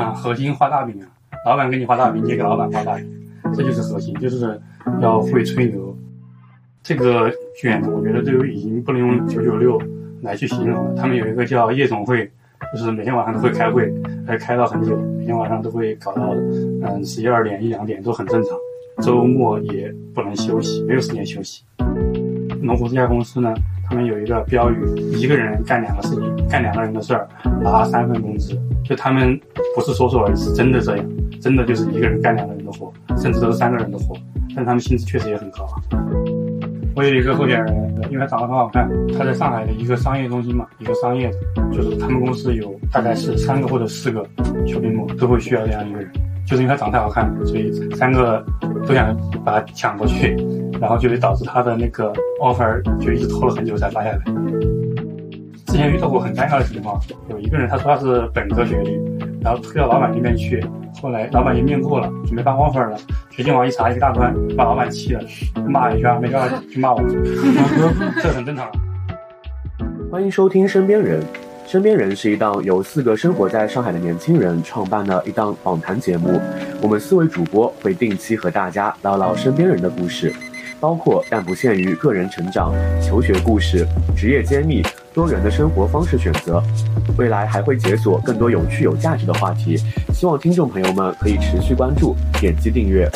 啊，核心画大饼啊，老板给你画大饼，你也给老板画大饼，这就是核心，就是要会吹牛。这个卷，我觉得都已经不能用九九六来去形容了。他们有一个叫夜总会，就是每天晚上都会开会，还开到很久，每天晚上都会搞到嗯十一二点一两点都很正常，周末也不能休息，没有时间休息。龙湖这家公司呢，他们有一个标语：一个人干两个事情，干两个人的事儿，拿三份工资。就他们不是说说而已，是真的这样，真的就是一个人干两个人的活，甚至都是三个人的活。但他们薪资确实也很高啊。我有一个候选人，因为他长得很好看，他在上海的一个商业中心嘛，一个商业的，就是他们公司有大概是三个或者四个 shopping mall 都会需要这样一个人，就是因为他长得太好看，所以三个都想把他抢过去，然后就会导致他的那个 offer 就一直拖了很久才发下来。之前遇到过很尴尬的情况，有一个人他说他是本科学历，然后推到老板那边去，后来老板也面过了，准备发 offer 了，学信网一查一个大段，把老板气了，骂一圈，没办法去骂我，这很正常。欢迎收听《身边人》，《身边人》是一档由四个生活在上海的年轻人创办的一档访谈节目。我们四位主播会定期和大家唠唠身边人的故事，包括但不限于个人成长、求学故事、职业揭秘、多元的生活方式选择。未来还会解锁更多有趣有价值的话题，希望听众朋友们可以持续关注、点击订阅。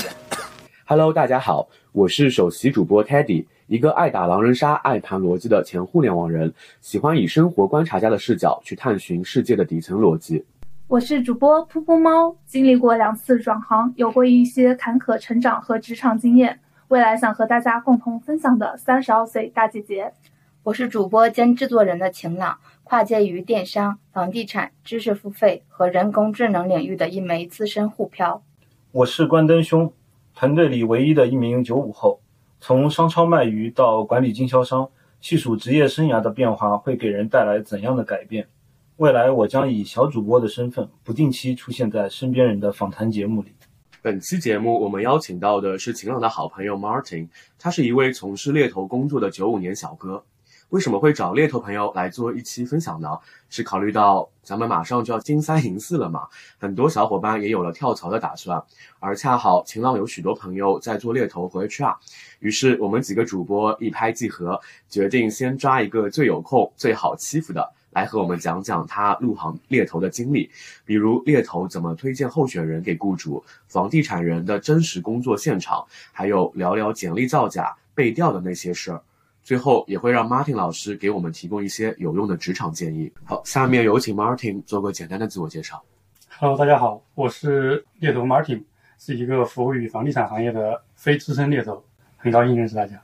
Hello，大家好，我是首席主播 Teddy。一个爱打狼人杀、爱谈逻辑的前互联网人，喜欢以生活观察家的视角去探寻世界的底层逻辑。我是主播噗噗猫，经历过两次转行，有过一些坎坷成长和职场经验，未来想和大家共同分享的三十二岁大姐姐。我是主播兼制作人的晴朗，跨界于电商、房地产、知识付费和人工智能领域的一枚资深沪漂。我是关灯兄，团队里唯一的一名九五后。从商超卖鱼到管理经销商，细数职业生涯的变化会给人带来怎样的改变？未来我将以小主播的身份，不定期出现在身边人的访谈节目里。本期节目我们邀请到的是晴朗的好朋友 Martin，他是一位从事猎头工作的九五年小哥。为什么会找猎头朋友来做一期分享呢？是考虑到咱们马上就要金三银四了嘛，很多小伙伴也有了跳槽的打算，而恰好晴朗有许多朋友在做猎头和 HR，于是我们几个主播一拍即合，决定先抓一个最有空、最好欺负的来和我们讲讲他入行猎头的经历，比如猎头怎么推荐候选人给雇主，房地产人的真实工作现场，还有聊聊简历造假、背调的那些事儿。最后也会让 Martin 老师给我们提供一些有用的职场建议。好，下面有请 Martin 做个简单的自我介绍。Hello，大家好，我是猎头 Martin，是一个服务于房地产行业的非资深猎头，很高兴认识大家。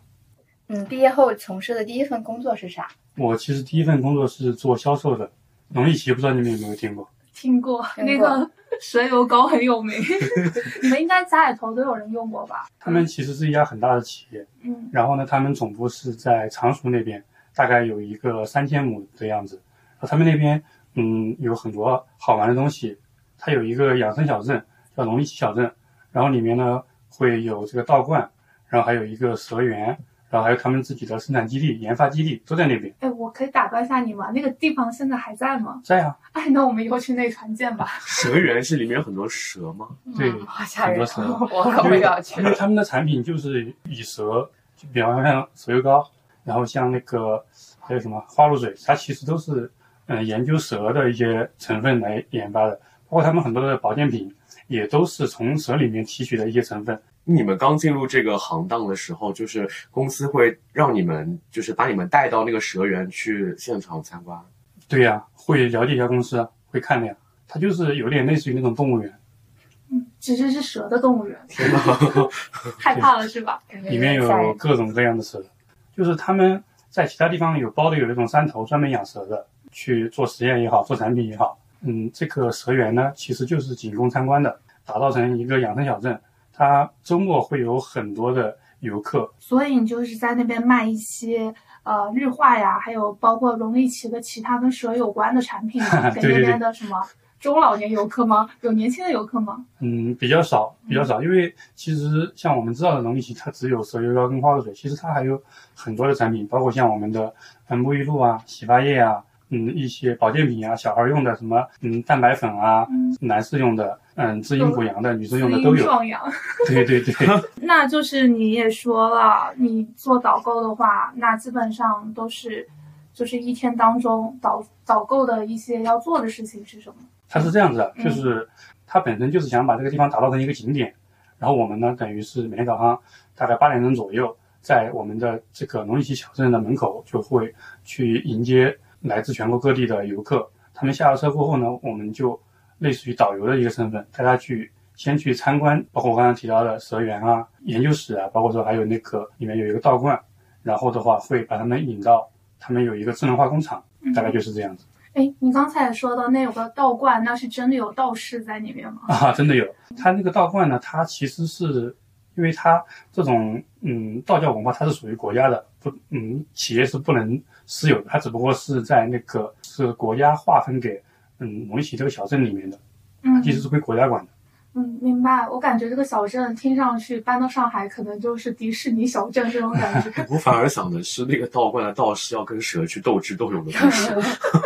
嗯，毕业后从事的第一份工作是啥？我其实第一份工作是做销售的，农力奇，不知道你们有没有听过？听过那个蛇油膏很有名，你们应该家里头都有人用过吧？他们其实是一家很大的企业，嗯，然后呢，他们总部是在常熟那边，大概有一个三千亩的样子。他们那边嗯有很多好玩的东西，它有一个养生小镇叫农力奇小镇，然后里面呢会有这个道观，然后还有一个蛇园。然后还有他们自己的生产基地、研发基地都在那边。哎，我可以打断一下你吗？那个地方现在还在吗？在啊。哎，那我们以后去那船见吧。蛇园是里面有很多蛇吗？对，好吓人。很多蛇，我可不要去。因为他们的产品就是以蛇，就比方像蛇油膏，然后像那个还有什么花露水，它其实都是嗯研究蛇的一些成分来研发的。包括他们很多的保健品，也都是从蛇里面提取的一些成分。你们刚进入这个行当的时候，就是公司会让你们，就是把你们带到那个蛇园去现场参观。对呀，会了解一下公司，会看的呀。它就是有点类似于那种动物园。嗯，其实是蛇的动物园。天哪，害怕了是吧？里面有各种各样的蛇，就是他们在其他地方有包的有那种山头，专门养蛇的，去做实验也好，做产品也好。嗯，这个蛇园呢，其实就是仅供参观的，打造成一个养生小镇。它周末会有很多的游客，所以你就是在那边卖一些呃日化呀，还有包括荣立奇的其他跟蛇有关的产品，给那边的什么中老年游客吗？有年轻的游客吗？嗯，比较少，比较少，因为其实像我们知道的龙力奇，它只有蛇油膏跟花露水，其实它还有很多的产品，包括像我们的沐浴露啊、洗发液啊、嗯一些保健品啊，小孩用的什么嗯蛋白粉啊，嗯男士用的嗯滋阴补阳的，女士用的都有。壮阳。对 对对，那就是你也说了，你做导购的话，那基本上都是，就是一天当中导导购的一些要做的事情是什么？它是这样子的，嗯就是它本身就是想把这个地方打造成一个景点，然后我们呢，等于是每天早上大概八点钟左右，在我们的这个龙力奇小镇的门口就会去迎接来自全国各地的游客。他们下了车过后呢，我们就类似于导游的一个身份，带他去先去参观，包括我刚刚提到的蛇园啊、研究室啊，包括说还有那个里面有一个道观，然后的话会把他们引到他们有一个智能化工厂，大概就是这样子。哎，你刚才也说到那有个道观，那是真的有道士在里面吗？啊，真的有。它那个道观呢，它其实是因为它这种嗯道教文化，它是属于国家的，不嗯企业是不能私有的，它只不过是在那个是国家划分给嗯龙旗这个小镇里面的，嗯其实是归国家管的。嗯，明白。我感觉这个小镇听上去搬到上海，可能就是迪士尼小镇这种感觉。我反而想的是那个道观的道士要跟蛇去斗智斗勇的故事。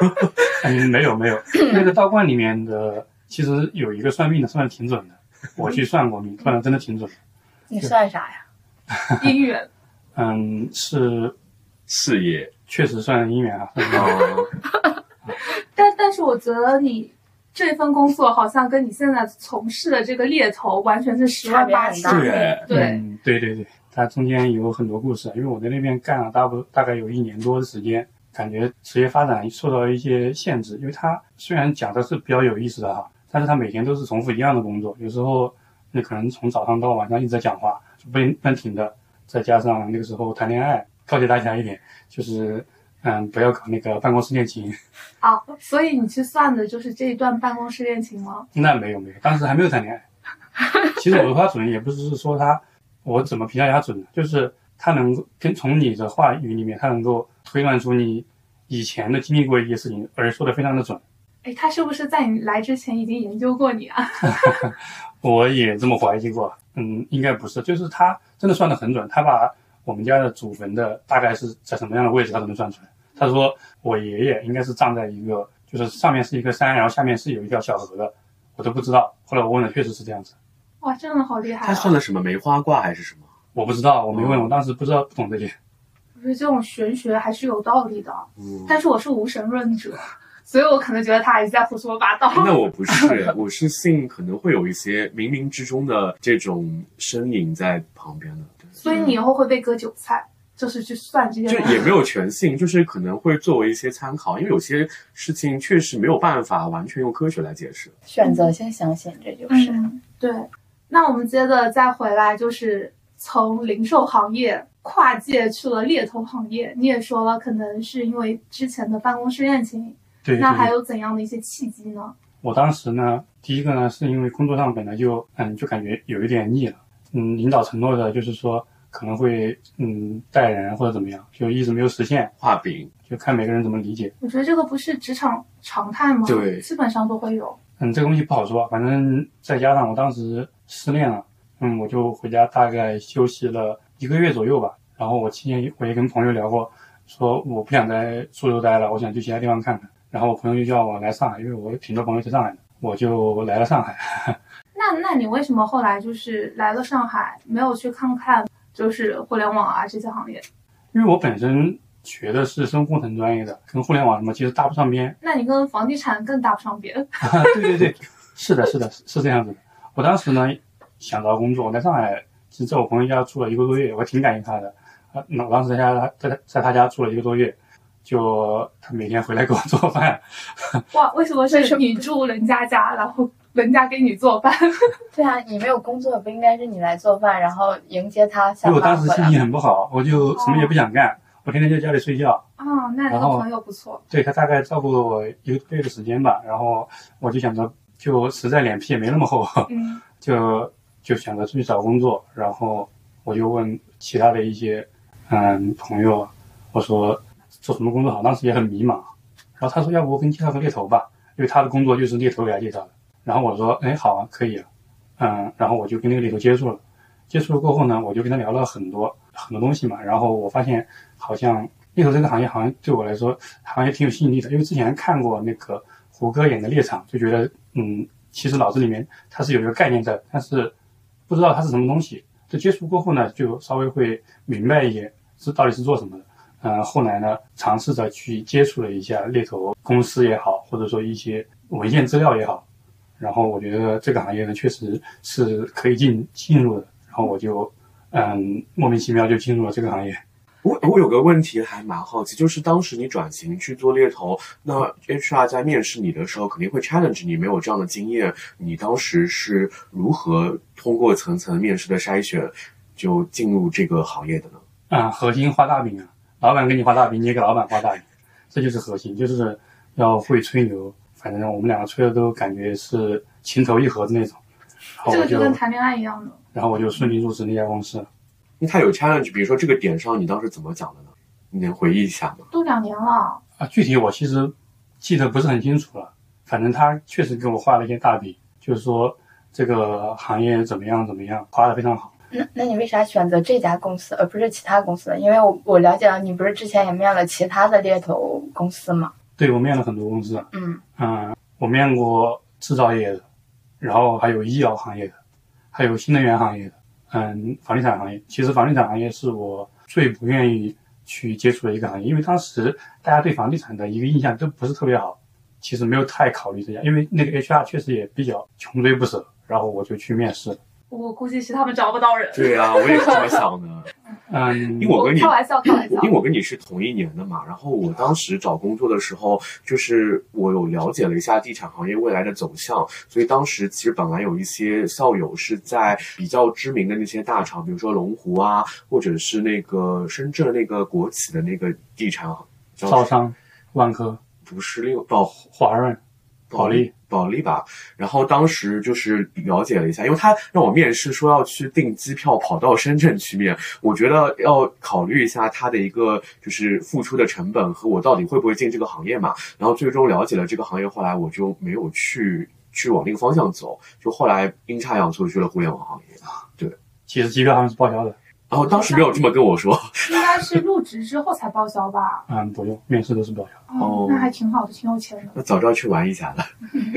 嗯，没有没有，那个道观里面的其实有一个算命的，算的挺准的，我去算过命，算的真的挺准的。你算啥呀？姻缘，嗯，是事业。确实算姻缘啊。但但是我觉得你这份工作好像跟你现在从事的这个猎头完全是十万八千差别很大。对。对，嗯，对对对，它中间有很多故事，因为我在那边干了大不大概有一年多的时间，感觉职业发展受到一些限制，因为他虽然讲的是比较有意思的哈，但是他每天都是重复一样的工作，有时候你可能从早上到晚上一直在讲话，就不能不能停的，再加上那个时候谈恋爱，告诫大家一点，就是嗯不要搞那个办公室恋情，好，所以你去算的就是这一段办公室恋情吗？那没有没有，当时还没有谈恋爱。其实我说他准，也不是说他我怎么评价他准呢，就是他能够跟从你的话语里面，他能够推断出你以前的经历过一些事情，而说的非常的准。哎，他是不是在你来之前已经研究过你啊？我也这么怀疑过，嗯，应该不是，就是他真的算的很准，他把我们家的祖坟的大概是在什么样的位置，他都能算出来。他说我爷爷应该是葬在一个，就是上面是一个山，然后下面是有一条小河的，我都不知道。后来我问了，确实是这样子。哇，真的好厉害、他啊！算的什么梅花卦还是什么？我不知道，我没问，我当时不知道不懂这些。我觉得这种玄学还是有道理的，嗯，但是我是无神论者，所以我可能觉得他还是在胡说八道。那我不是，我是信可能会有一些冥冥之中的这种身影在旁边的。所以你以后会被割韭菜，就是去算这些。就也没有全信，就是可能会作为一些参考，因为有些事情确实没有办法完全用科学来解释。选择性相信，这就是。嗯，对。那我们接着再回来，就是从零售行业跨界去了猎头行业。你也说了，可能是因为之前的办公室恋情，对，那还有怎样的一些契机呢？我当时呢，第一个呢，是因为工作上本来就嗯，就感觉有一点腻了。嗯，领导承诺的就是说可能会嗯带人或者怎么样，就一直没有实现，画饼，就看每个人怎么理解。我觉得这个不是职场常态吗？对基本上都会有。嗯，这个东西不好说，反正再加上我当时失恋了，嗯，我就回家大概休息了一个月左右吧。然后我期间我也跟朋友聊过，说我不想在苏州待了，我想去其他地方看看。然后我朋友就叫我来上海，因为我挺多朋友在上海的，我就来了上海。那那你为什么后来就是来了上海，没有去看看就是互联网啊这些行业？因为我本身学的是生物工程专业的，跟互联网什么其实搭不上边。那你跟房地产更搭不上边。对对对，是的，是的，是是这样子的。我当时呢想找工作，我在上海，其实在我朋友家住了一个多月，我挺感谢他的。啊，那我当时在家在他在他家住了一个多月，就他每天回来给我做饭。哇，为什么是你住人家家，然后人家给你做饭？对啊，你没有工作，不应该是你来做饭，然后迎接他下因为我当时心情很不好，我就什么也不想干，我天天在家里睡觉。啊、那你然后的朋友不错。对他大概照顾了我一个月的时间吧，然后我就想着，就实在脸皮也没那么厚，嗯 就就想着出去找工作，然后我就问其他的一些嗯朋友，我说做什么工作好，当时也很迷茫，然后他说要不我给你介绍个猎头吧，因为他的工作就是猎头给他介绍的，然后我说哎好啊可以啊，嗯，然后我就跟那个猎头接触了，接触了过后呢，我就跟他聊了很多很多东西嘛，然后我发现好像猎头这个行业好像对我来说好像也挺有吸引力的，因为之前看过那个胡歌演的《猎场》，就觉得嗯，其实脑子里面它是有一个概念在，但是不知道它是什么东西。就接触过后呢，就稍微会明白一点是到底是做什么的。嗯，后来呢，尝试着去接触了一下猎头公司也好，或者说一些文献资料也好，然后我觉得这个行业呢确实是可以进进入的，然后我就嗯莫名其妙就进入了这个行业。我我有个问题还蛮好奇，就是当时你转型去做猎头，那 HR 在面试你的时候肯定会 challenge 你，没有这样的经验，你当时是如何通过层层面试的筛选就进入这个行业的呢？啊，核心画大饼啊，老板给你画大饼，你也给老板画大饼，这就是核心，就是要会吹牛。反正我们两个吹的都感觉是情投意合的那种。这个就跟谈恋爱一样的。然后我就顺利入职那家公司。他有 challenge，比如说这个点上，你当时怎么讲的呢？你能回忆一下吗？都两年了啊，具体我其实记得不是很清楚了。反正他确实给我画了一些大饼，就是说这个行业怎么样怎么样，画的非常好。那那你为啥选择这家公司而不是其他公司？因为我我了解到你不是之前也面了其他的猎头公司吗？对，我面了很多公司。嗯嗯，我面过制造业的，然后还有医药行业的，还有新能源行业的。嗯，房地产行业其实房地产行业是我最不愿意去接触的一个行业，因为当时大家对房地产的一个印象都不是特别好，其实没有太考虑这家，因为那个 HR 确实也比较穷追不舍，然后我就去面试。我估计是他们找不到人。对啊，我也是这么想的。嗯，因为我跟你开玩笑，开玩笑。因为我跟你是同一年的嘛，然后我当时找工作的时候，就是我有了解了一下地产行业未来的走向，所以当时其实本来有一些校友是在比较知名的那些大厂，比如说龙湖啊，或者是那个深圳那个国企的那个地产，招商、万科，不是另哦华润。保利，保利吧。然后当时就是了解了一下，因为他让我面试说要去订机票跑到深圳去面，我觉得要考虑一下他的一个就是付出的成本和我到底会不会进这个行业嘛。然后最终了解了这个行业，后来我就没有去去往那个方向走，就后来阴差阳错去了互联网行业啊。对，其实机票他们是报销的。然后当时没有这么跟我说，应该是入职之后才报销吧？嗯，不用，面试都是报销。哦，那还挺好的，挺有钱的。那早知道去玩一下了。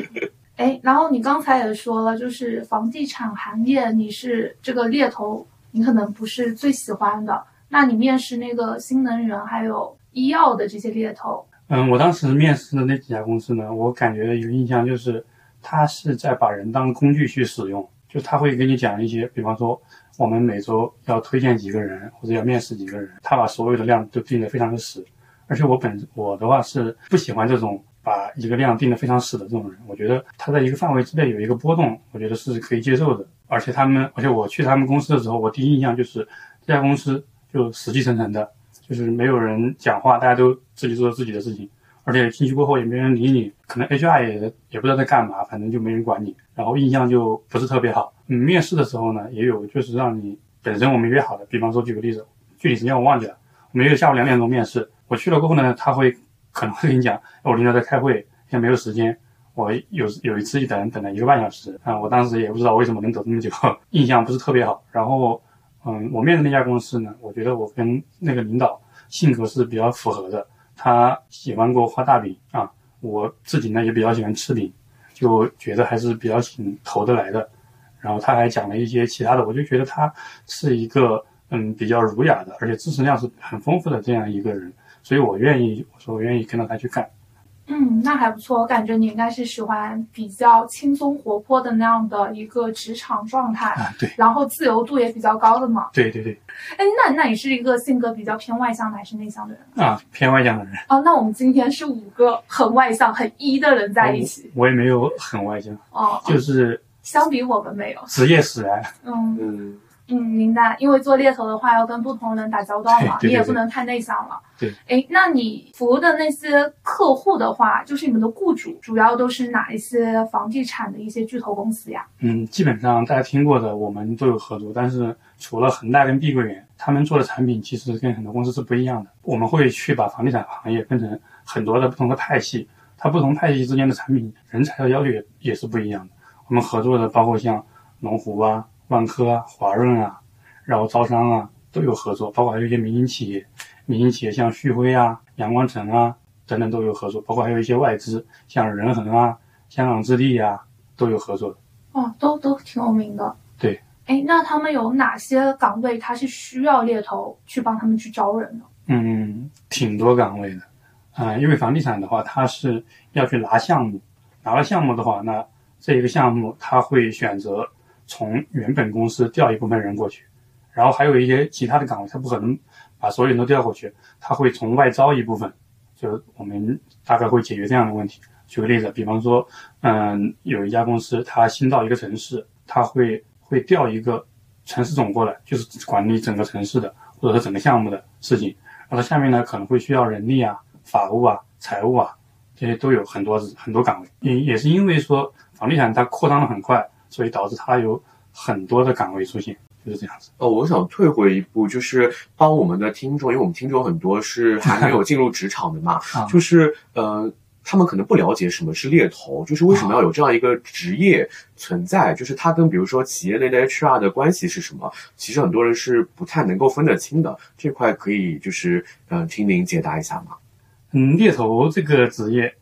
哎，然后你刚才也说了，就是房地产行业，你是这个猎头，你可能不是最喜欢的。那你面试那个新能源还有医药的这些猎头？嗯，我当时面试的那几家公司呢，我感觉有印象就是，他是在把人当工具去使用，就他会给你讲一些，比方说。我们每周要推荐几个人，或者要面试几个人，他把所有的量都定得非常的死。而且我本我的话是不喜欢这种把一个量定得非常死的这种人。我觉得他在一个范围之内有一个波动，我觉得是可以接受的。而且他们，而且我去他们公司的时候，我第一印象就是这家公司就死气沉沉的，就是没有人讲话，大家都自己做自己的事情。而且进去过后也没人理你，可能 HR 也也不知道在干嘛，反正就没人管你，然后印象就不是特别好。嗯，面试的时候呢，也有就是让你本身我们约好的，比方说举个例子，具体时间我忘记了，我们约下午两点钟面试，我去了过后呢，他会可能会跟你讲，我领导在开会，现在没有时间。我有有一次一等等了一个半小时啊，我当时也不知道为什么能等这么久，印象不是特别好。然后，嗯，我面的那家公司呢，我觉得我跟那个领导性格是比较符合的。他喜欢给我画大饼啊，我自己呢也比较喜欢吃饼，就觉得还是比较挺投得来的。然后他还讲了一些其他的，我就觉得他是一个嗯比较儒雅的，而且知识量是很丰富的这样一个人，所以我愿意，我说我愿意跟着他去干。嗯，那还不错。我感觉你应该是喜欢比较轻松活泼的那样的一个职场状态啊，对。然后自由度也比较高的嘛。对对对。哎，那那你是一个性格比较偏外向的还是内向的人啊，偏外向的人。哦，那我们今天是五个很外向、很一的人在一起。我也没有很外向哦，就是相比我们没有职业使然。嗯嗯。嗯，明白。因为做猎头的话，要跟不同人打交道嘛，你也不能太内向了。对。哎，那你服务的那些客户的话，就是你们的雇主，主要都是哪一些房地产的一些巨头公司呀？嗯，基本上大家听过的，我们都有合作。但是除了恒大跟碧桂园，他们做的产品其实跟很多公司是不一样的。我们会去把房地产行业分成很多的不同的派系，它不同派系之间的产品人才的要求也也是不一样的。我们合作的包括像龙湖啊。万科啊，华润啊，然后招商啊都有合作，包括还有一些民营企业，民营企业，像旭辉啊、阳光城啊等等都有合作，包括还有一些外资，像仁恒啊、香港置地啊都有合作的。哦，都都挺有名的。对。哎，那他们有哪些岗位，他是需要猎头去帮他们去招人的？嗯，挺多岗位的。啊、因为房地产的话，它是要去拿项目，拿了项目的话，那这一个项目他会选择从原本公司调一部分人过去，然后还有一些其他的岗位，他不可能把所有人都调过去，他会从外招一部分，就我们大概会解决这样的问题。举个例子，比方说，嗯，有一家公司，它新到一个城市，它会会调一个城市总过来，就是管理整个城市的或者说整个项目的事情。然后下面呢可能会需要人力啊、法务啊、财务啊，这些都有很多很多岗位。也也是因为说房地产它扩张的很快，所以导致它有很多的岗位出现，就是这样子。哦，我想退回一步，就是帮我们的听众，因为我们听众很多是还没有进入职场的嘛，啊就是呃，他们可能不了解什么是猎头，就是为什么要有这样一个职业存在，就是它跟比如说企业内的 HR 的关系是什么？其实很多人是不太能够分得清的，这块可以就是嗯、呃听您解答一下吗？嗯，猎头这个职业，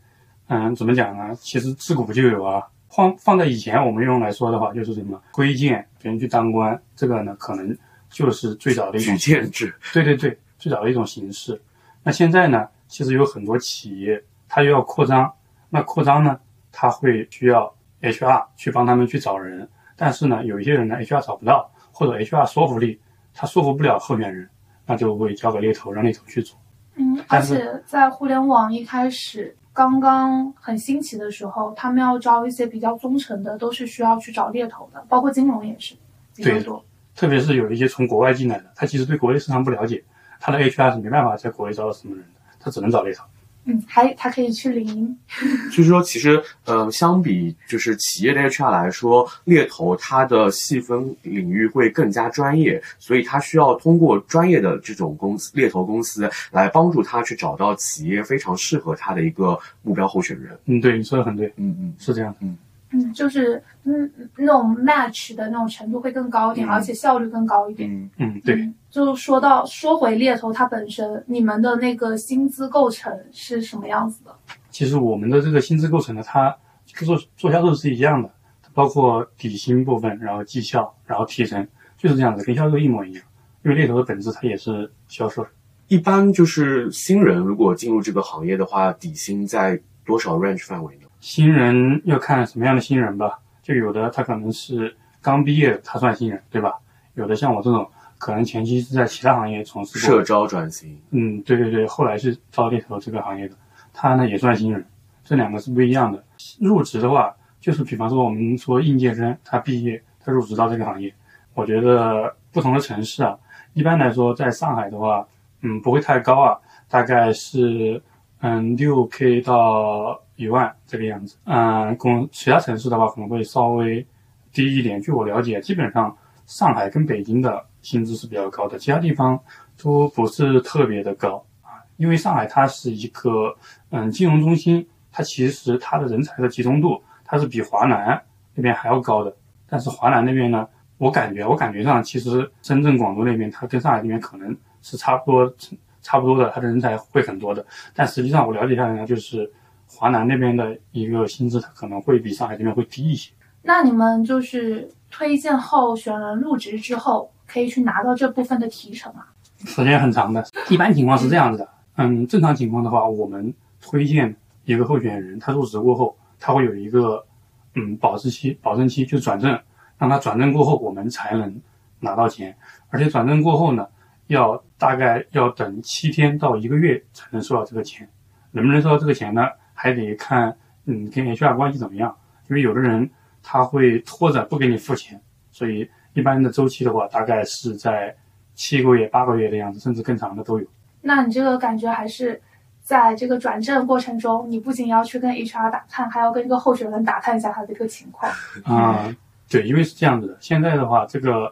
嗯，怎么讲呢？其实自古就有啊。放放在以前我们用来说的话，就是什么规荐别人去当官，这个呢可能就是最早的一种举荐制，对对对，最早的一种形式。那现在呢，其实有很多企业它又要扩张，那扩张呢，它会需要 HR 去帮他们去找人，但是呢，有一些人呢 HR 找不到，或者 HR 说服力他说服不了候选人，那就会交给猎头，让猎头去做。嗯，而且在互联网一开始刚刚很新奇的时候，他们要招一些比较忠诚的，都是需要去找猎头的，包括金融也是比较对多。特别是有一些从国外进来的，他其实对国内市场不了解，他的 HR 是没办法在国内招到什么人的，他只能找猎头。嗯，还他可以去领英。就是说，其实，呃，相比就是企业的 HR 来说，猎头它的细分领域会更加专业，所以它需要通过专业的这种公司猎头公司来帮助他去找到企业非常适合他的一个目标候选人。嗯，对，你说的很对，嗯嗯是这样的。嗯，就是嗯那种 match 的那种程度会更高一点，嗯而且效率更高一点。嗯，嗯，对。嗯，就说到说回猎头它本身，你们的那个薪资构成是什么样子的？其实我们的这个薪资构成呢，它跟做做销售是一样的，包括底薪部分，然后绩效，然后提成，就是这样子，跟销售一模一样。因为猎头的本质它也是销售。一般就是新人如果进入这个行业的话，底薪在多少 range 范围呢？新人要看什么样的新人吧，就有的他可能是刚毕业，他算新人，对吧？有的像我这种，可能前期是在其他行业从事过社，招转型。嗯，对对对，后来是招猎头这个行业的，他呢也算新人，这两个是不一样的。入职的话，就是比方说我们说应届生，他毕业，他入职到这个行业，我觉得不同的城市啊，一般来说在上海的话，嗯，不会太高啊，大概是嗯六 k 到一万这个样子。嗯，公其他城市的话可能会稍微低一点。据我了解，基本上上海跟北京的薪资是比较高的，其他地方都不是特别的高啊。因为上海它是一个嗯金融中心，它其实它的人才的集中度它是比华南那边还要高的。但是华南那边呢，我感觉我感觉上其实深圳、广州那边它跟上海那边可能是差不多差不多的，它的人才会很多的。但实际上我了解下来呢，就是华南那边的一个薪资它可能会比上海这边会低一些。那你们就是推荐候选人入职之后，可以去拿到这部分的提成啊？时间很长的。一般情况是这样子的，嗯，正常情况的话，我们推荐一个候选人，他入职过后，他会有一个嗯保质期、保证期，就是转正，让他转正过后，我们才能拿到钱。而且转正过后呢，要大概要等七天到一个月才能收到这个钱。能不能收到这个钱呢？还得看嗯跟 HR 关系怎么样，因为有的人他会拖着不给你付钱，所以一般的周期的话，大概是在七个月、八个月的样子，甚至更长的都有。那你这个感觉还是在这个转正过程中，你不仅要去跟 HR 打探，还要跟这个候选人打探一下他的一个情况。啊、对，因为是这样子的。现在的话，这个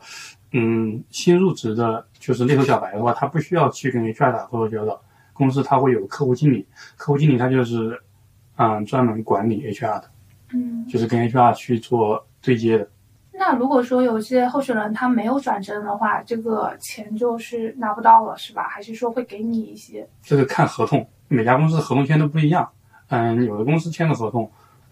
嗯，新入职的，就是猎头小白的话，他不需要去跟 HR 打过多交道，公司他会有客户经理，客户经理他就是嗯专门管理 HR 的，嗯，就是跟 HR 去做对接的。那如果说有些候选人他没有转正的话，这个钱就是拿不到了，是吧？还是说会给你一些？这个看合同，每家公司合同签的不一样。嗯，有的公司签的合同，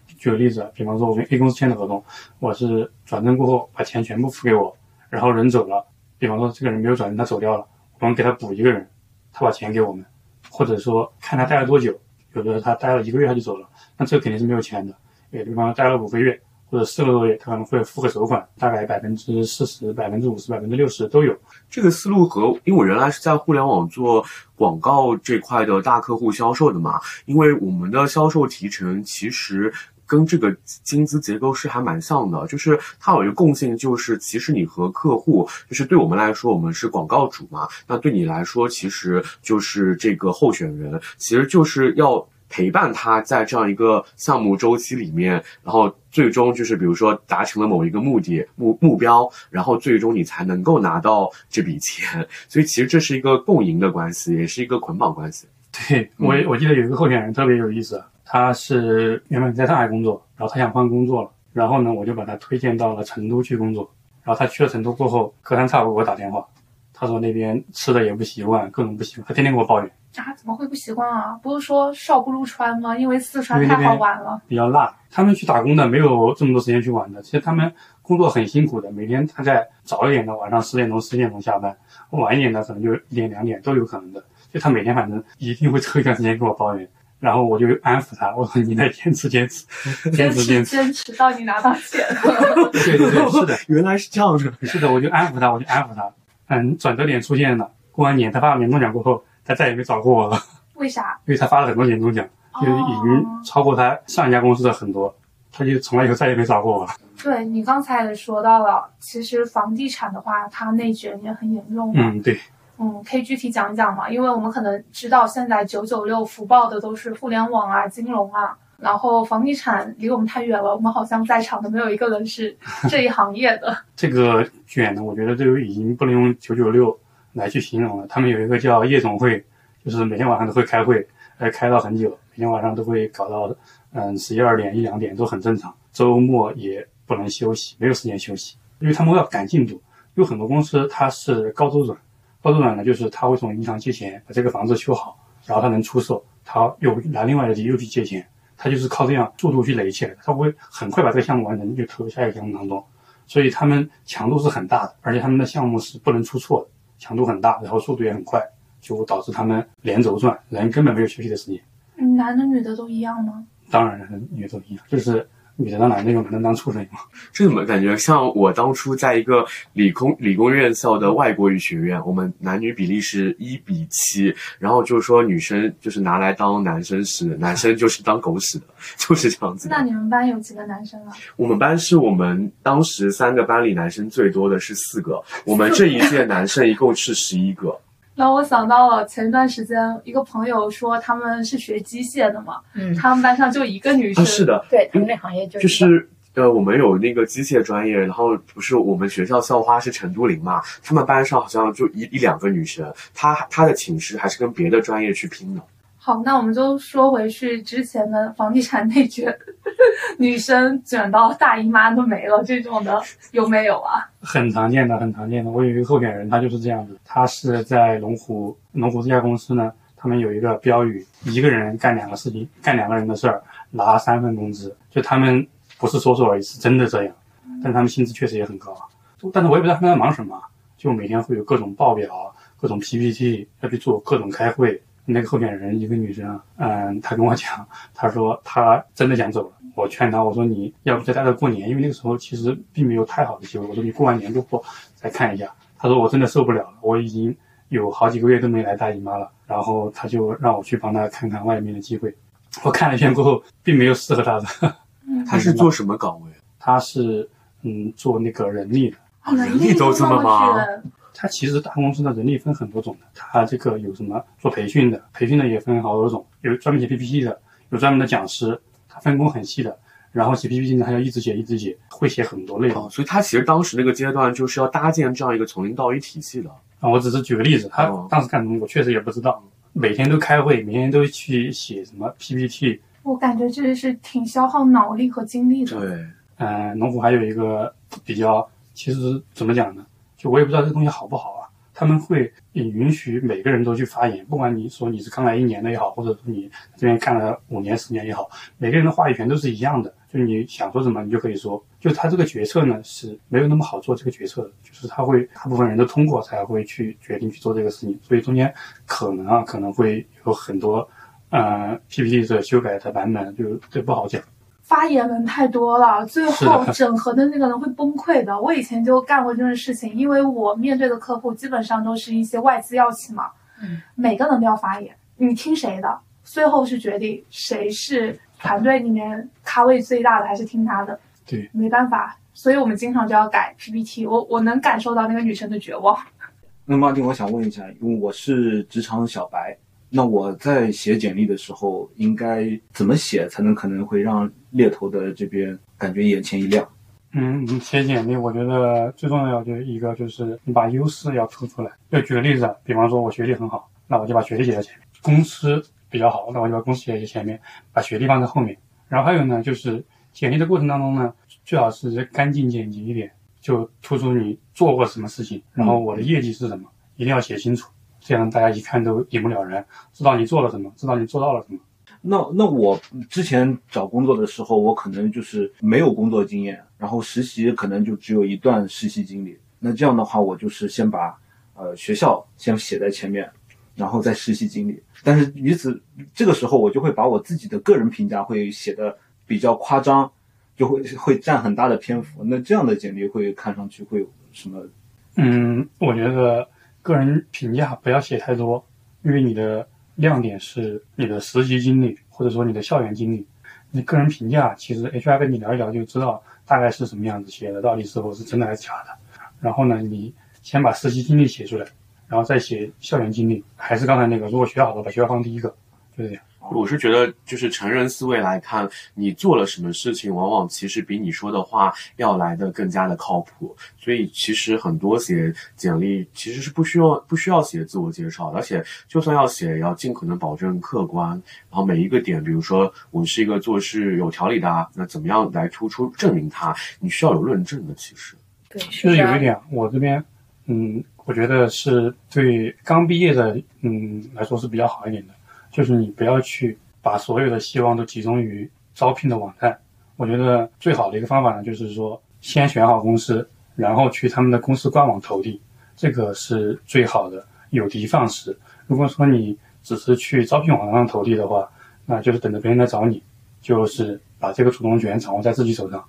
举个例子，比方说我跟 A 公司签的合同，我是转正过后把钱全部付给我，然后人走了，比方说这个人没有转正，他走掉了，我们给他补一个人，他把钱给我们，或者说看他待了多久，有的他待了一个月他就走了，那这个肯定是没有钱的。有的地方待了五个月或者四个多月，他可能会付个首款，大概百分之四十、百分之五十、百分之六十都有。这个思路和，因为我原来是在互联网做广告这块的大客户销售的嘛，因为我们的销售提成其实跟这个薪资结构是还蛮像的，就是它有一个共性，就是其实你和客户，就是对我们来说，我们是广告主嘛，那对你来说，其实就是这个候选人，其实就是要。陪伴他在这样一个项目周期里面，然后最终就是比如说达成了某一个目的目目标，然后最终你才能够拿到这笔钱。所以其实这是一个共赢的关系，也是一个捆绑关系。对我我记得有一个候选人特别有意思，他是原本在上海工作，然后他想换工作了，然后呢我就把他推荐到了成都去工作，然后他去了成都过后，隔三差五给我打电话，他说那边吃的也不习惯，各种不习惯，他天天给我抱怨。啊，怎么会不习惯啊？不是说少不如川吗？因为四川太好玩了，比较辣。他们去打工的没有这么多时间去玩的。其实他们工作很辛苦的，每天大概早一点的晚上十点钟、十点钟下班，晚一点的可能就一点、两点都有可能的。就他每天反正一定会抽一段时间跟我抱怨，然后我就安抚他，我说你再坚持 坚持，坚持坚持，坚持到你拿到钱。对对对，是的，原来是这样子。是的，我就安抚他，我就安抚他。嗯，转折点出现了，过完年他发了年终奖过后，他再也没找过我了。为啥？因为他发了很多年终奖，就已经超过他上一家公司的很多，他就从来以后再也没找过我了。对你刚才也说到了，其实房地产的话，它内卷也很严重。嗯，对。嗯，可以具体讲一讲吗？因为我们可能知道现在九九六福报的都是互联网啊、金融啊，然后房地产离我们太远了，我们好像在场的没有一个人是 这一行业的。这个卷呢，我觉得都已经不能用九九六来去形容了，他们有一个叫夜总会。就是每天晚上都会开会，呃，开到很久，每天晚上都会搞到，嗯，十一二点、一两点都很正常。周末也不能休息，没有时间休息，因为他们要赶进度。有很多公司它是高周转，高周转呢，就是他会从银行借钱把这个房子修好，然后他能出售，他又拿另外的又去借钱，他就是靠这样速度去累起来的，他会很快把这个项目完成就投入下一个项目当中。所以他们强度是很大的，而且他们的项目是不能出错的，强度很大，然后速度也很快。就导致他们连轴转，人根本没有休息的时间。男的女的都一样吗？当然，男的女的都一样，就是女的当男的用，男的当畜生用。这怎么感觉像我当初在一个理工理工院校的外国语学院，我们男女比例是一比七，然后就是说女生就是拿来当男生使，男生就是当狗使的，就是这样子。那你们班有几个男生啊？我们班是我们当时三个班里男生最多的是四个，我们这一届男生一共是十一个。让我想到了前一段时间，一个朋友说他们是学机械的嘛，嗯，他们班上就一个女生，是的，对他们那行业就是就是呃，我们有那个机械专业，然后不是我们学校校花是陈都灵嘛，他们班上好像就一一两个女生，她她的寝室还是跟别的专业去拼的。好，那我们就说回去之前的房地产内卷，女生卷到大姨妈都没了这种的有没有啊？很常见的，很常见的。我有一个候选人，他就是这样子。他是在龙湖，龙湖这家公司呢，他们有一个标语：一个人干两个事情，干两个人的事儿，拿三份工资。就他们不是说说而已，是真的这样。但他们薪资确实也很高啊。但是我也不知道他们在忙什么，就每天会有各种报表、各种 PPT 要去做，各种开会。那个候选人一个女生，嗯，她跟我讲，她说她真的想走了。我劝她，我说你要不再待到过年，因为那个时候其实并没有太好的机会。我说你过完年过后再看一下。她说我真的受不了了，我已经有好几个月都没来大姨妈了。然后她就让我去帮她看看外面的机会。我看了一圈过后，并没有适合她的。她是做什么岗位？她是嗯做那个人力的。人力都这么忙？它其实大公司的人力分很多种的，它这个有什么做培训的，培训的也分好多种，有专门写 PPT 的，有专门的讲师，它分工很细的。然后写 PPT 呢，还要一直写一直写，会写很多内容。所以他其实当时那个阶段就是要搭建这样一个从零到一体系的。啊，我只是举个例子，他当时干什么，我确实也不知道。每天都开会，每天都去写什么 PPT。我感觉这是挺消耗脑力和精力的。对，嗯，农夫还有一个比较，其实怎么讲呢？就我也不知道这个东西好不好啊。他们会允许每个人都去发言，不管你说你是刚来一年的也好，或者说你这边干了五年、十年也好，每个人的话语权都是一样的。就你想说什么，你就可以说。就他这个决策呢，是没有那么好做这个决策的，就是他会大部分人都通过才会去决定去做这个事情，所以中间可能啊可能会有很多呃 PPT 的修改的版本，就这不好讲。发言人太多了，最后整合的那个人会崩溃的。我以前就干过这种事情，因为我面对的客户基本上都是一些外资药企嘛，嗯，每个人都要发言，你听谁的？最后是决定谁是团队里面咖位最大的，还是听他的？对，没办法，所以我们经常就要改 PPT。我我能感受到那个女生的绝望。那马丁，我想问一下，因为我是职场小白。那我在写简历的时候，应该怎么写才能可能会让猎头的这边感觉眼前一亮？嗯，写简历，我觉得最重要就是一个就是你把优势要突出来。就举个例子，比方说我学历很好，那我就把学历写在前面；公司比较好，那我就把公司写在前面，把学历放在后面。然后还有呢，就是简历的过程当中呢，最好是干净简洁一点，就突出你做过什么事情，然后我的业绩是什么，一定要写清楚。这样大家一看都一目了然，知道你做了什么，知道你做到了什么。那那我之前找工作的时候，我可能就是没有工作经验，然后实习可能就只有一段实习经历。那这样的话，我就是先把呃学校先写在前面，然后再实习经历。但是与此这个时候，我就会把我自己的个人评价会写的比较夸张，就会会占很大的篇幅。那这样的简历会看上去会有什么？嗯，我觉得。个人评价不要写太多，因为你的亮点是你的实习经历或者说你的校园经历。你个人评价其实 HR 跟你聊一聊就知道大概是什么样子写的，到底是否是真的还是假的。然后呢，你先把实习经历写出来，然后再写校园经历。还是刚才那个，如果学好了，把学校放第一个，就这样。我是觉得，就是成人思维来看，你做了什么事情，往往其实比你说的话要来的更加的靠谱。所以，其实很多写简历其实是不需要不需要写自我介绍，而且就算要写，也要尽可能保证客观。然后每一个点，比如说我是一个做事有条理的，啊那怎么样来突出证明它？你需要有论证的。其实，对，就是有一点，我这边，嗯，我觉得是对刚毕业的，嗯来说是比较好一点的。就是你不要去把所有的希望都集中于招聘的网站。我觉得最好的一个方法呢，就是说先选好公司，然后去他们的公司官网投递，这个是最好的，有的放矢。如果说你只是去招聘网上投递的话，那就是等着别人来找你，就是把这个主动权掌握在自己手上，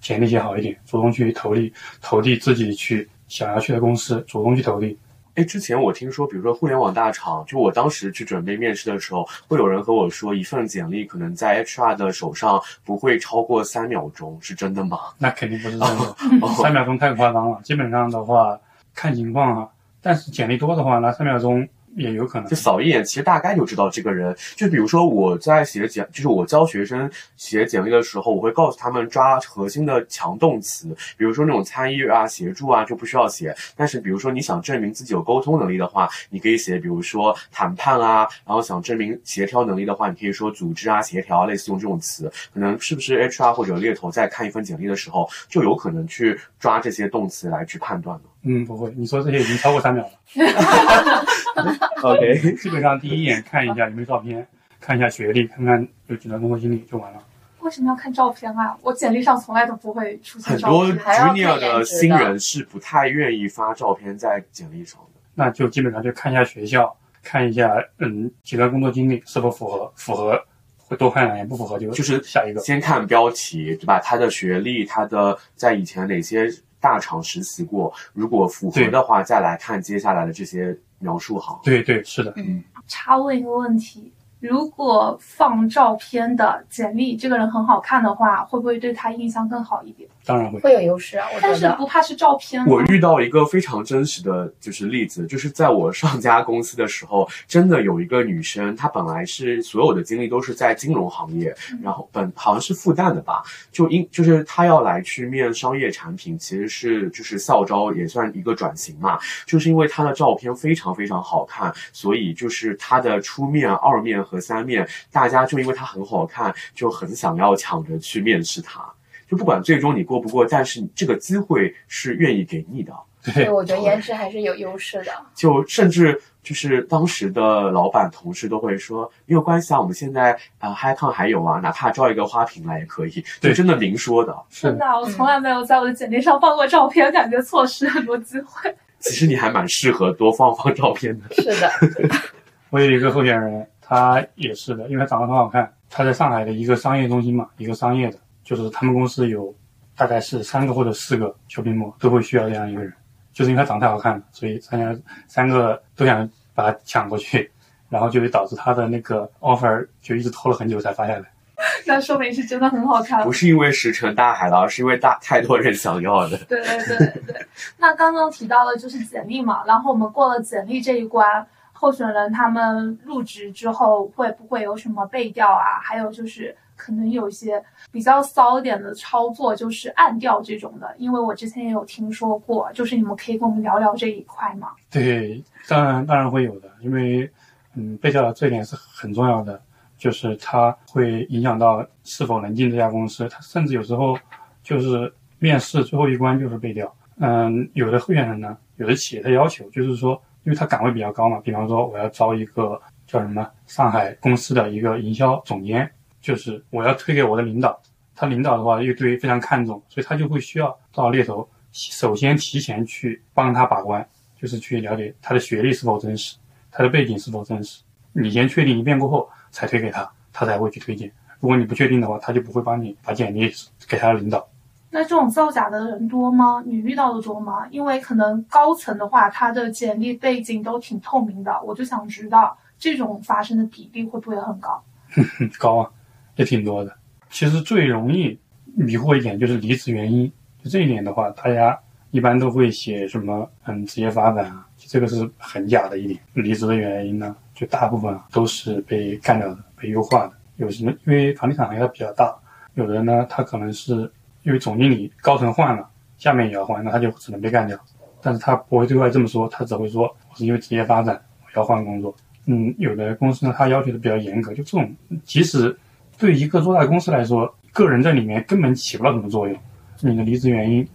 简历写好一点，主动去投递，投递自己去想要去的公司，主动去投递。哎，之前我听说，比如说互联网大厂，就我当时去准备面试的时候，会有人和我说，一份简历可能在 HR 的手上不会超过三秒钟，是真的吗？那肯定不是真的，三秒钟太夸张了。基本上的话，看情况啊，但是简历多的话，那三秒钟。也有可能，就扫一眼，其实大概就知道这个人。就比如说我在写简，就是我教学生写简历的时候，我会告诉他们抓核心的强动词，比如说那种参与啊、协助啊就不需要写。但是比如说你想证明自己有沟通能力的话，你可以写，比如说谈判啊，然后想证明协调能力的话，你可以说组织啊、协调，类似用这种词。可能是不是 HR 或者猎头在看一份简历的时候，就有可能去抓这些动词来去判断呢？嗯，不会，你说这些已经超过三秒了。OK，基本上第一眼看一下有没有照片，看一下学历，看看有几段工作经历就完了。为什么要看照片啊？我简历上从来都不会出现照片。很多 junior 的新人是不太愿意发照片在简历上的。那就基本上就看一下学校，看一下嗯几段工作经历是否符合，符合会多看两眼，不符合就就是下一个。先看标题，对吧？他的学历，他的在以前哪些。大厂实习过，如果符合的话，再来看接下来的这些描述哈。对对，是的。嗯，插问一个问题。如果放照片的简历，这个人很好看的话，会不会对他印象更好一点？当然会，会有优势啊。但是不怕是照片。我遇到一个非常真实的就是例子，就是在我上家公司的时候，真的有一个女生，她本来是所有的经历都是在金融行业，然后本好像是复旦的吧，就因就是她要来去面商业产品，其实是就是校招也算一个转型嘛，就是因为她的照片非常非常好看，所以就是她的初面、二面。和三面，大家就因为她很好看，就很想要抢着去面试他。就不管最终你过不过，但是你这个机会是愿意给你的。对，对，我觉得颜值还是有优势的。就甚至就是当时的老板同事都会说没有关系啊，我们现在啊、呃、HiCon 还有啊，哪怕招一个花瓶来也可以，就对真的明说的。是真的，我从来没有在我的简历上放过照片，感觉错失很多机会。其实你还蛮适合多放放照片的。是的，我有一个候选人，他也是的，因为他长得很好看。他在上海的一个商业中心嘛，一个商业的，就是他们公司有大概是三个或者四个 shopping m 膜都会需要这样一个人，就是因为他长得太好看了，所以三家三个都想把他抢过去，然后就会导致他的那个 offer 就一直拖了很久才发下来。那说明是真的很好看不。是因为石沉大海了，而是因为大太多人想要的。对对对对对。那刚刚提到的就是简历嘛，然后我们过了简历这一关，候选人他们入职之后会不会有什么背调啊？还有就是可能有一些比较骚一点的操作，就是暗调这种的，因为我之前也有听说过，就是你们可以跟我们聊聊这一块吗？对，当然当然会有的，因为嗯，被调的这一点是很重要的，就是它会影响到是否能进这家公司。它甚至有时候就是面试最后一关就是被调。嗯，有的候选人呢，有的企业的要求就是说，因为他岗位比较高嘛，比方说我要招一个叫什么上海公司的一个营销总监，就是我要推给我的领导，他领导的话又对非常看重，所以他就会需要到猎头首先提前去帮他把关。就是去了解他的学历是否真实，他的背景是否真实。你先确定一遍过后才推给他，他才会去推荐。如果你不确定的话，他就不会帮你把简历给他的领导。那这种造假的人多吗？你遇到的多吗？因为可能高层的话，他的简历背景都挺透明的，我就想知道这种发生的比例会不会很高？嗯，高啊，也挺多的。其实最容易迷惑一点就是离职原因，就这一点的话，大家。一般都会写什么嗯职业发展啊，这个是很假的一点。离职的原因呢，就大部分都是被干掉的、被优化的。有什么？因为房地产行业它比较大，有的呢，他可能是因为总经理高层换了，下面也要换，那他就只能被干掉。但是他不会对外这么说，他只会说我是因为职业发展我要换工作。嗯，有的公司呢，他要求的比较严格，就这种，即使对一个做大公司来说，个人在里面根本起不到什么作用。你的离职原因。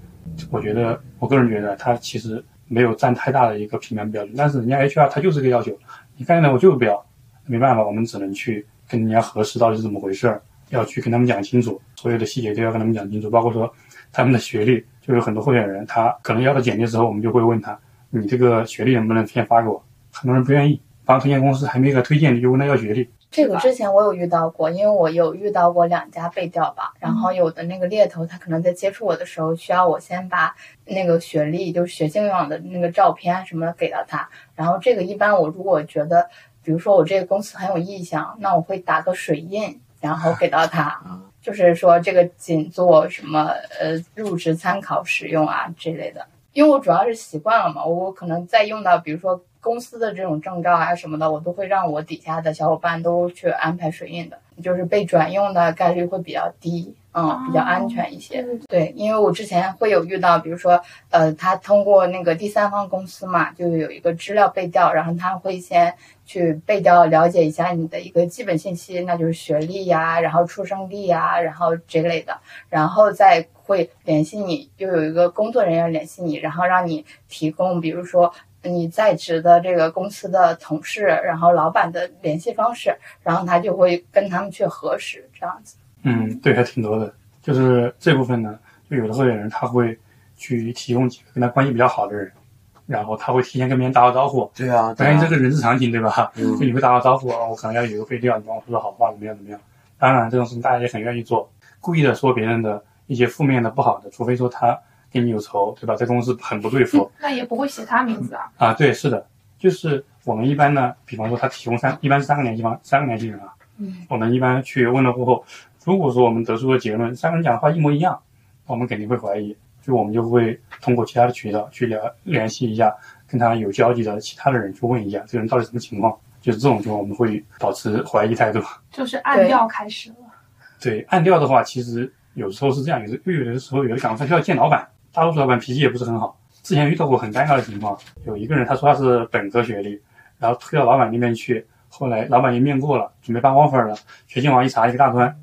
我觉得，我个人觉得，他其实没有占太大的一个评判标准。但是人家 HR 他就是个要求，你干的我就是不要，没办法，我们只能去跟人家核实到底是怎么回事儿，要去跟他们讲清楚，所有的细节都要跟他们讲清楚，包括说他们的学历，就有很多候选人，他可能要到简历的时候，我们就会问他，你这个学历能不能先发给我？很多人不愿意，帮推荐公司还没给他推荐，你就问他要学历。这个之前我有遇到过，因为我有遇到过两家被调吧，然后有的那个猎头他可能在接触我的时候，需要我先把那个学历，就是学信网的那个照片什么的给到他，然后这个一般我如果觉得，比如说我这个公司很有意向，那我会打个水印，然后给到他，就是说这个仅做什么呃入职参考使用啊这类的，因为我主要是习惯了嘛，我可能再用到比如说。公司的这种证照啊什么的，我都会让我底下的小伙伴都去安排水印的，就是被转用的概率会比较低，嗯，比较安全一些。对，因为我之前会有遇到，比如说，呃，他通过那个第三方公司嘛，就有一个资料被调，然后他会先去背调了解一下你的一个基本信息，那就是学历呀，然后出生地呀，然后这类的，然后再会联系你，又有一个工作人员联系你，然后让你提供，比如说。你在职的这个公司的同事，然后老板的联系方式，然后他就会跟他们去核实这样子。嗯，对，还挺多的。就是这部分呢，就有的候选人他会去提供几个跟他关系比较好的人，然后他会提前跟别人打好招呼。对啊，当然这个人之常情，对吧？嗯，就你会打好招呼啊，我可能要有个背调，你帮我说说好话，怎么样怎么样？当然这种事情大家也很愿意做，故意的说别人的一些负面的、不好的，除非说他。跟你有仇，对吧？在公司很不对付，那也不会写他名字啊。啊，对，是的，就是我们一般呢，比方说他提供三，一般是三个联系方，三个联系人啊。嗯。我们一般去问了过后，如果说我们得出的结论三个人讲的话一模一样，我们肯定会怀疑，就我们就会通过其他的渠道去联联系一下跟他有交集的其他的人去问一下这个人到底什么情况。就是这种情况，我们会保持怀疑态度。就是暗调开始了。对，暗调的话，其实有时候是这样，有时又有的时候有的岗位他需要见老板。大多数老板脾气也不是很好，之前遇到过很尴尬的情况，有一个人他说他是本科学历，然后推到老板那边去，后来老板也面过了，准备办 offer 了，学信网一查一个大专，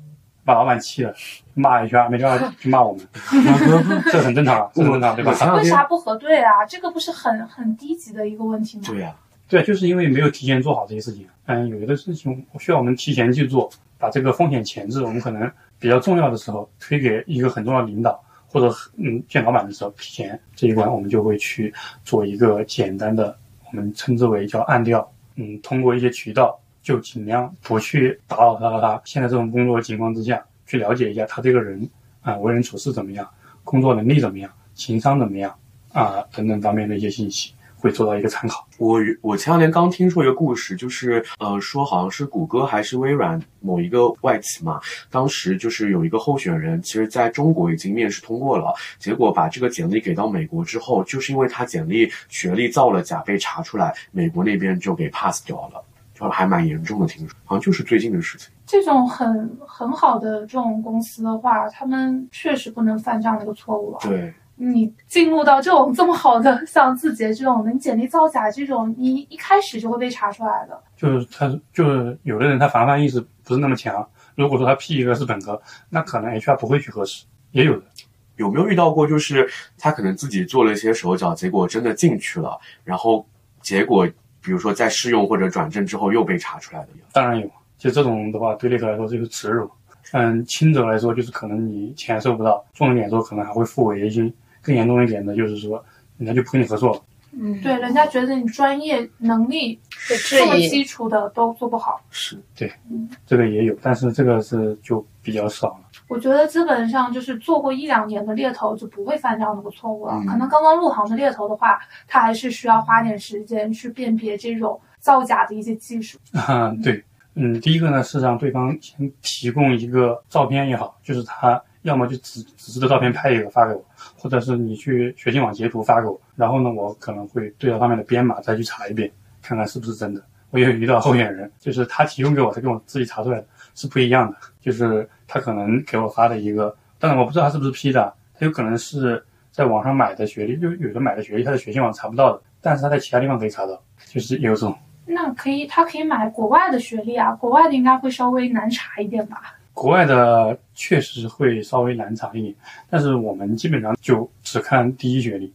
把老板气了，骂一圈没办法就骂我们，这很正常很正常，对吧为啥不核对啊？这个不是很很低级的一个问题吗？对呀、对，就是因为没有提前做好这些事情。嗯，有的事情需要我们提前去做，把这个风险前置，我们可能比较重要的时候推给一个很重要的领导或者嗯见老板的时候，提前这一关我们就会去做一个简单的，我们称之为叫暗调。嗯，通过一些渠道，就尽量不去打扰他他现在这种工作情况之下，去了解一下他这个人啊、为人处事怎么样，工作能力怎么样，情商怎么样啊、等等方面的一些信息，会做到一个参考。我我前两天刚听说一个故事，就是呃说好像是谷歌还是微软某一个外企嘛，当时就是有一个候选人，其实在中国已经面试通过了，结果把这个简历给到美国之后，就是因为他简历学历造了假被查出来，美国那边就给 pass 掉了，就还蛮严重的，听说好像就是最近的事情。这种很很好的这种公司的话，他们确实不能犯这样的一个错误啊。对，你进入到这种这么好的，像字节这种你简历造假这种，你一开始就会被查出来的。就是他就是有的人他防范意识不是那么强，如果说他 P 一个是本科，那可能 HR 不会去核实，也有的。有没有遇到过，就是他可能自己做了一些手脚，结果真的进去了，然后结果比如说在试用或者转正之后又被查出来的？当然有，就这种的话对猎头来说就是耻辱。嗯，轻者来说就是可能你钱收不到，重一点说可能还会付违约金，更严重一点的就是说人家就不跟你合作了。嗯，对，人家觉得你专业能力。这么基础的都做不好。是对，这个也有，但是这个是就比较少了。我觉得基本上就是做过一两年的猎头就不会犯这样的个错误了。嗯可能刚刚入行的猎头的话，他还是需要花点时间去辨别这种造假的一些技术。啊，对，嗯，第一个呢是让对方先提供一个照片也好，就是他要么就纸纸质的照片拍一个发给我，或者是你去学信网截图发给我，然后呢，我可能会对照上面的编码再去查一遍，看看是不是真的。我也有遇到候选人，就是他提供给我，他跟我自己查出来的是不一样的，就是他可能给我发的一个，当然我不知道他是不是 P 的，他有可能是在网上买的学历，就有的买的学历他在学信网查不到的，但是他在其他地方可以查到，就是有这种。那可以，他可以买国外的学历啊，国外的应该会稍微难查一点吧。国外的确实会稍微难查一点，但是我们基本上就只看第一学历。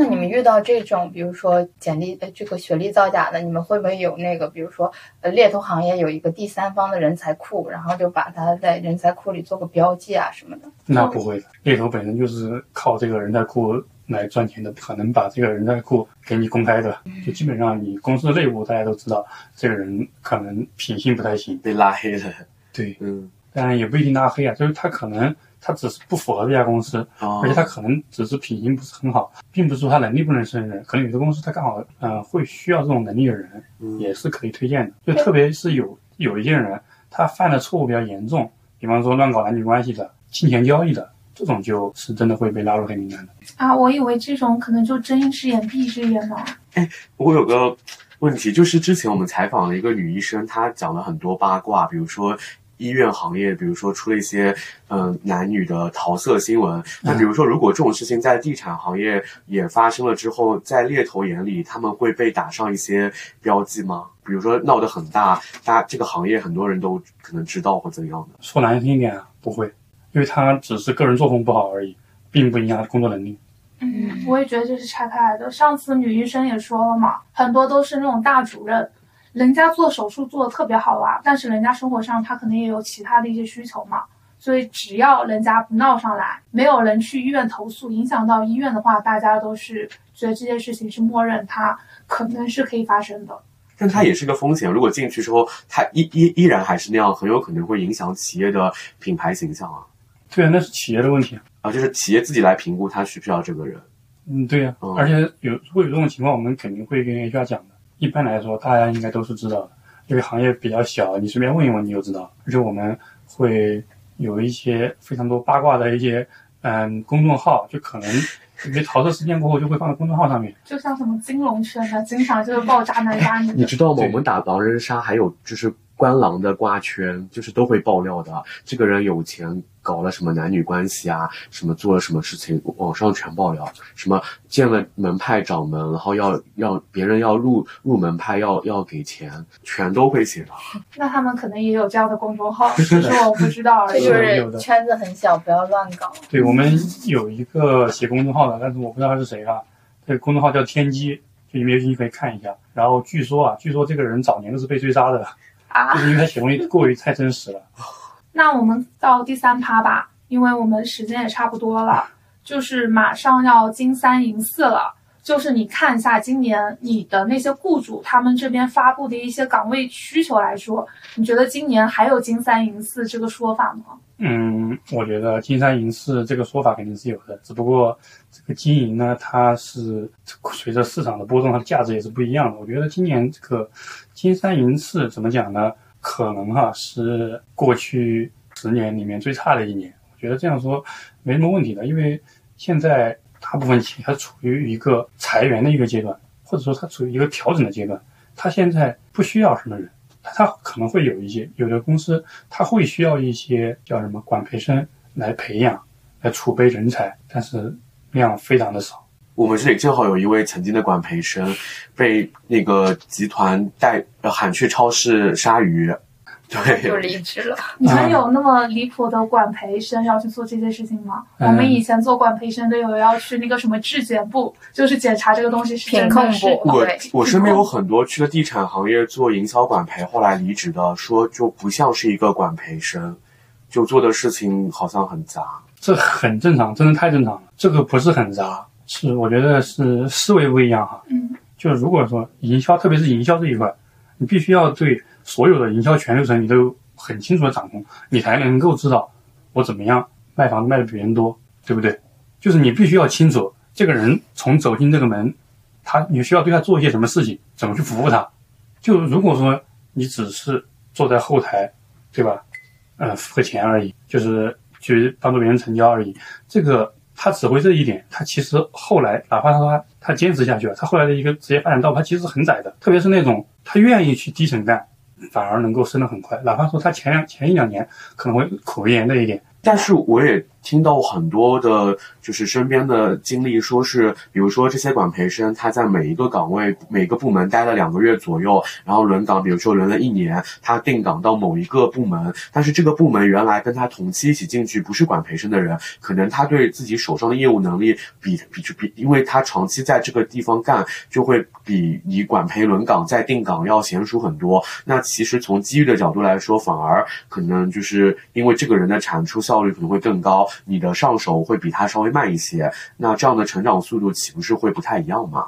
那你们遇到这种，比如说简历呃这个学历造假的，你们会不会有那个，比如说呃猎头行业有一个第三方的人才库，然后就把它在人才库里做个标记啊什么的？那不会的，猎头本身就是靠这个人才库来赚钱的，不可能把这个人才库给你公开的。就基本上你公司内部大家都知道，这个人可能品性不太行。被拉黑了。对，嗯，当然也不一定拉黑啊，就是他可能他只是不符合这家公司，哦而且他可能只是品行不是很好，并不是说他能力不能胜任。可能有的公司他刚好嗯、呃会需要这种能力的人，嗯也是可以推荐的。就特别是有有一些人，他犯的错误比较严重，比方说乱搞男女关系的、金钱交易的，这种就是真的会被拉入黑名单的。啊，我以为这种可能就睁一只眼闭一只眼呢。我有个问题，就是之前我们采访了一个女医生，她讲了很多八卦，比如说医院行业，比如说出了一些嗯、呃男女的桃色新闻。那比如说，如果这种事情在地产行业也发生了之后，在猎头眼里，他们会被打上一些标记吗？比如说闹得很大，大这个行业很多人都可能知道或怎样的。说难听一点啊，不会，因为他只是个人作风不好而已，并不影响他的工作能力。嗯，我也觉得这是拆开来的。上次女医生也说了嘛，很多都是那种大主任，人家做手术做的特别好啊，但是人家生活上他可能也有其他的一些需求嘛。所以只要人家不闹上来，没有人去医院投诉，影响到医院的话，大家都是觉得这件事情是默认它可能是可以发生的。但它也是个风险，如果进去之后，它依依依然还是那样，很有可能会影响企业的品牌形象啊。对啊，那是企业的问题啊。啊，就是企业自己来评估他需不需要这个人。嗯，对呀、嗯而且有如果有这种情况，我们肯定会跟 HR 讲的。一般来说，大家应该都是知道的，因为行业比较小，你随便问一问你就知道。而且我们会有一些非常多八卦的一些嗯公众号，就可能因为桃色事件过后就会放在公众号上面。就像什么金融圈的，经常就是爆炸男渣女的。你知道吗？我们打狼人杀还有就是官狼的瓜圈，就是都会爆料的。这个人有钱搞了什么男女关系啊，什么做了什么事情，网上全爆料，什么见了门派掌门，然后要要别人要入入门派要要给钱，全都会写到。那他们可能也有这样的公众号，只是我不知道而已。这 就是圈子很小，不要乱搞。对我们有一个写公众号的，但是我不知道他是谁啊。这个公众号叫天机，就你们有兴趣可以看一下。然后据说啊，据说这个人早年都是被追杀的，啊就，是因为他写东西过于太真实了。那我们到第三趴吧，因为我们时间也差不多了，就是马上要金三银四了。就是你看一下今年你的那些雇主他们这边发布的一些岗位需求来说，你觉得今年还有金三银四这个说法吗？嗯，我觉得金三银四这个说法肯定是有的，只不过这个金银呢，它是随着市场的波动，它的价值也是不一样的。我觉得今年这个金三银四怎么讲呢？可能哈、是过去十年里面最差的一年。我觉得这样说没什么问题的，因为现在大部分企业它处于一个裁员的一个阶段，或者说它处于一个调整的阶段，它现在不需要什么人。它可能会有一些有的公司，它会需要一些叫什么管培生来培养、来储备人才，但是量非常的少。我们这里正好有一位曾经的管培生，被那个集团带呃喊去超市杀鱼，对就，离职了。你们有那么离谱的管培生要去做这些事情吗？嗯我们以前做管培生都有要去那个什么质检部，就是检查这个东西是真品控部我对我身边有很多去了地产行业做营销管培，后来离职的，说就不像是一个管培生，就做的事情好像很杂。这很正常，真的太正常了。这个不是很杂，是我觉得是思维不一样哈。嗯，就是如果说营销，特别是营销这一块，你必须要对所有的营销全流程你都很清楚的掌控，你才能够知道我怎么样卖房子卖的比别人多，对不对？就是你必须要清楚这个人从走进这个门，他你需要对他做一些什么事情，怎么去服务他。就如果说你只是坐在后台，对吧？呃，付个钱而已，就是去帮助别人成交而已。这个他只会这一点，他其实后来哪怕他他坚持下去了，他后来的一个职业发展道路，他其实很窄的。特别是那种他愿意去低层干，反而能够升得很快。哪怕说他前两前一两年可能会苦一点的一点，但是我也听到很多的，就是身边的经历，说是，比如说这些管培生，他在每一个岗位、每个部门待了两个月左右，然后轮岗，比如说轮了一年，他定岗到某一个部门，但是这个部门原来跟他同期一起进去不是管培生的人，可能他对自己手上的业务能力比比比，因为他长期在这个地方干，就会比你管培轮岗再定岗要娴熟很多。那其实从机遇的角度来说，反而可能就是因为这个人的产出效率可能会更高，你的上手会比他稍微慢一些。那这样的成长速度岂不是会不太一样吗？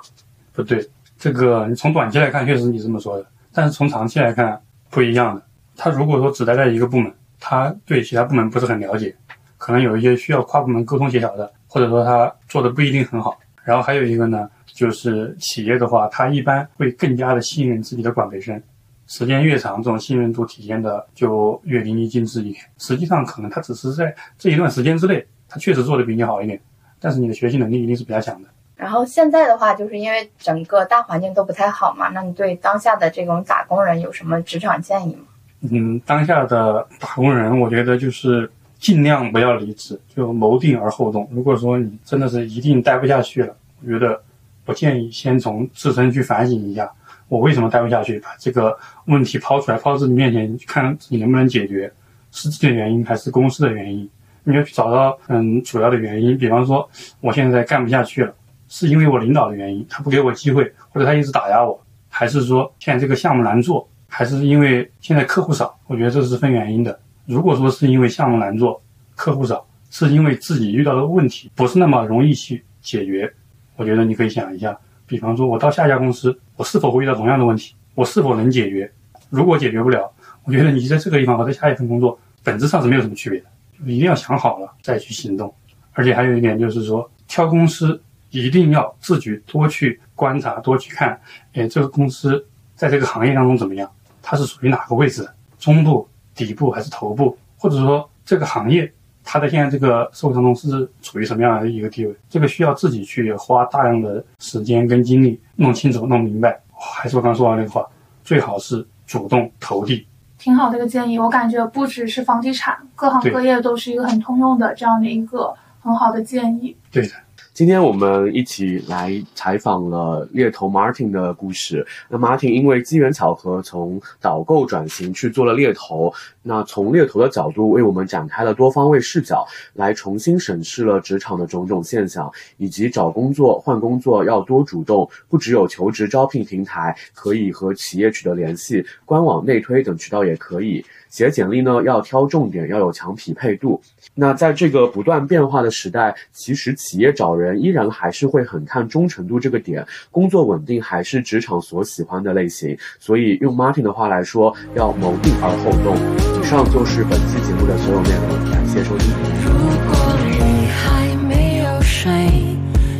不对，这个你从短期来看确实你这么说的，但是从长期来看不一样的。他如果说只待在一个部门，他对其他部门不是很了解，可能有一些需要跨部门沟通协调的，或者说他做的不一定很好。然后还有一个呢，就是企业的话，他一般会更加的信任自己的管培生，时间越长，这种信任度体现的就越淋漓尽致一点。实际上，可能他只是在这一段时间之内，他确实做的比你好一点，但是你的学习能力一定是比较强的。然后现在的话，就是因为整个大环境都不太好嘛，那你对当下的这种打工人有什么职场建议吗？嗯，当下的打工人，我觉得就是尽量不要离职，就谋定而后动。如果说你真的是一定待不下去了，我觉得不建议先从自身去反省一下，我为什么待不下去，把这个问题抛出来，抛自己面前，看自己能不能解决，是自己的原因还是公司的原因？你要去找到嗯主要的原因，比方说我现在干不下去了，是因为我领导的原因，他不给我机会，或者他一直打压我，还是说现在这个项目难做？还是因为现在客户少，我觉得这是分原因的。如果说是因为项目难做、客户少，是因为自己遇到的问题不是那么容易去解决，我觉得你可以想一下，比方说我到下一家公司，我是否会遇到同样的问题，我是否能解决？如果解决不了，我觉得你在这个地方和在下一份工作本质上是没有什么区别的，就一定要想好了再去行动。而且还有一点就是说，挑公司一定要自己多去观察、多去看，哎，这个公司在这个行业当中怎么样？它是属于哪个位置？中部、底部还是头部？或者说这个行业它在现在这个社会当中是处于什么样的一个地位？这个需要自己去花大量的时间跟精力弄清楚、弄明白。还是我刚说的那个话，最好是主动投递，挺好的一个建议。我感觉不只是房地产，各行各业都是一个很通用的这样的一个很好的建议。对的。今天我们一起来采访了猎头 Martin 的故事。那 Martin 因为机缘巧合，从导购转型去做了猎头。那从猎头的角度，为我们展开了多方位视角，来重新审视了职场的种种现象，以及找工作、换工作要多主动。不只有求职招聘平台可以和企业取得联系，官网内推等渠道也可以。写简历呢，要挑重点，要有强匹配度。那在这个不断变化的时代，其实企业找人依然还是会很看忠诚度这个点，工作稳定还是职场所喜欢的类型。所以用 Martin 的话来说，要谋定而后动。以上就是本期节目的所有内容，感谢收听。如果你还没有睡，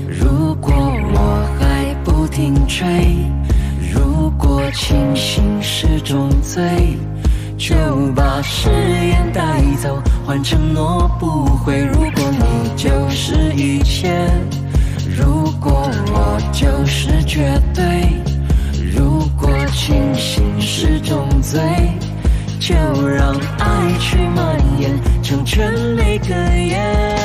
如果我还不停追，如果清醒是种罪。就把誓言带走，换承诺不悔。如果你就是一切，如果我就是绝对，如果清醒是种罪，就让爱去蔓延，成全每个夜。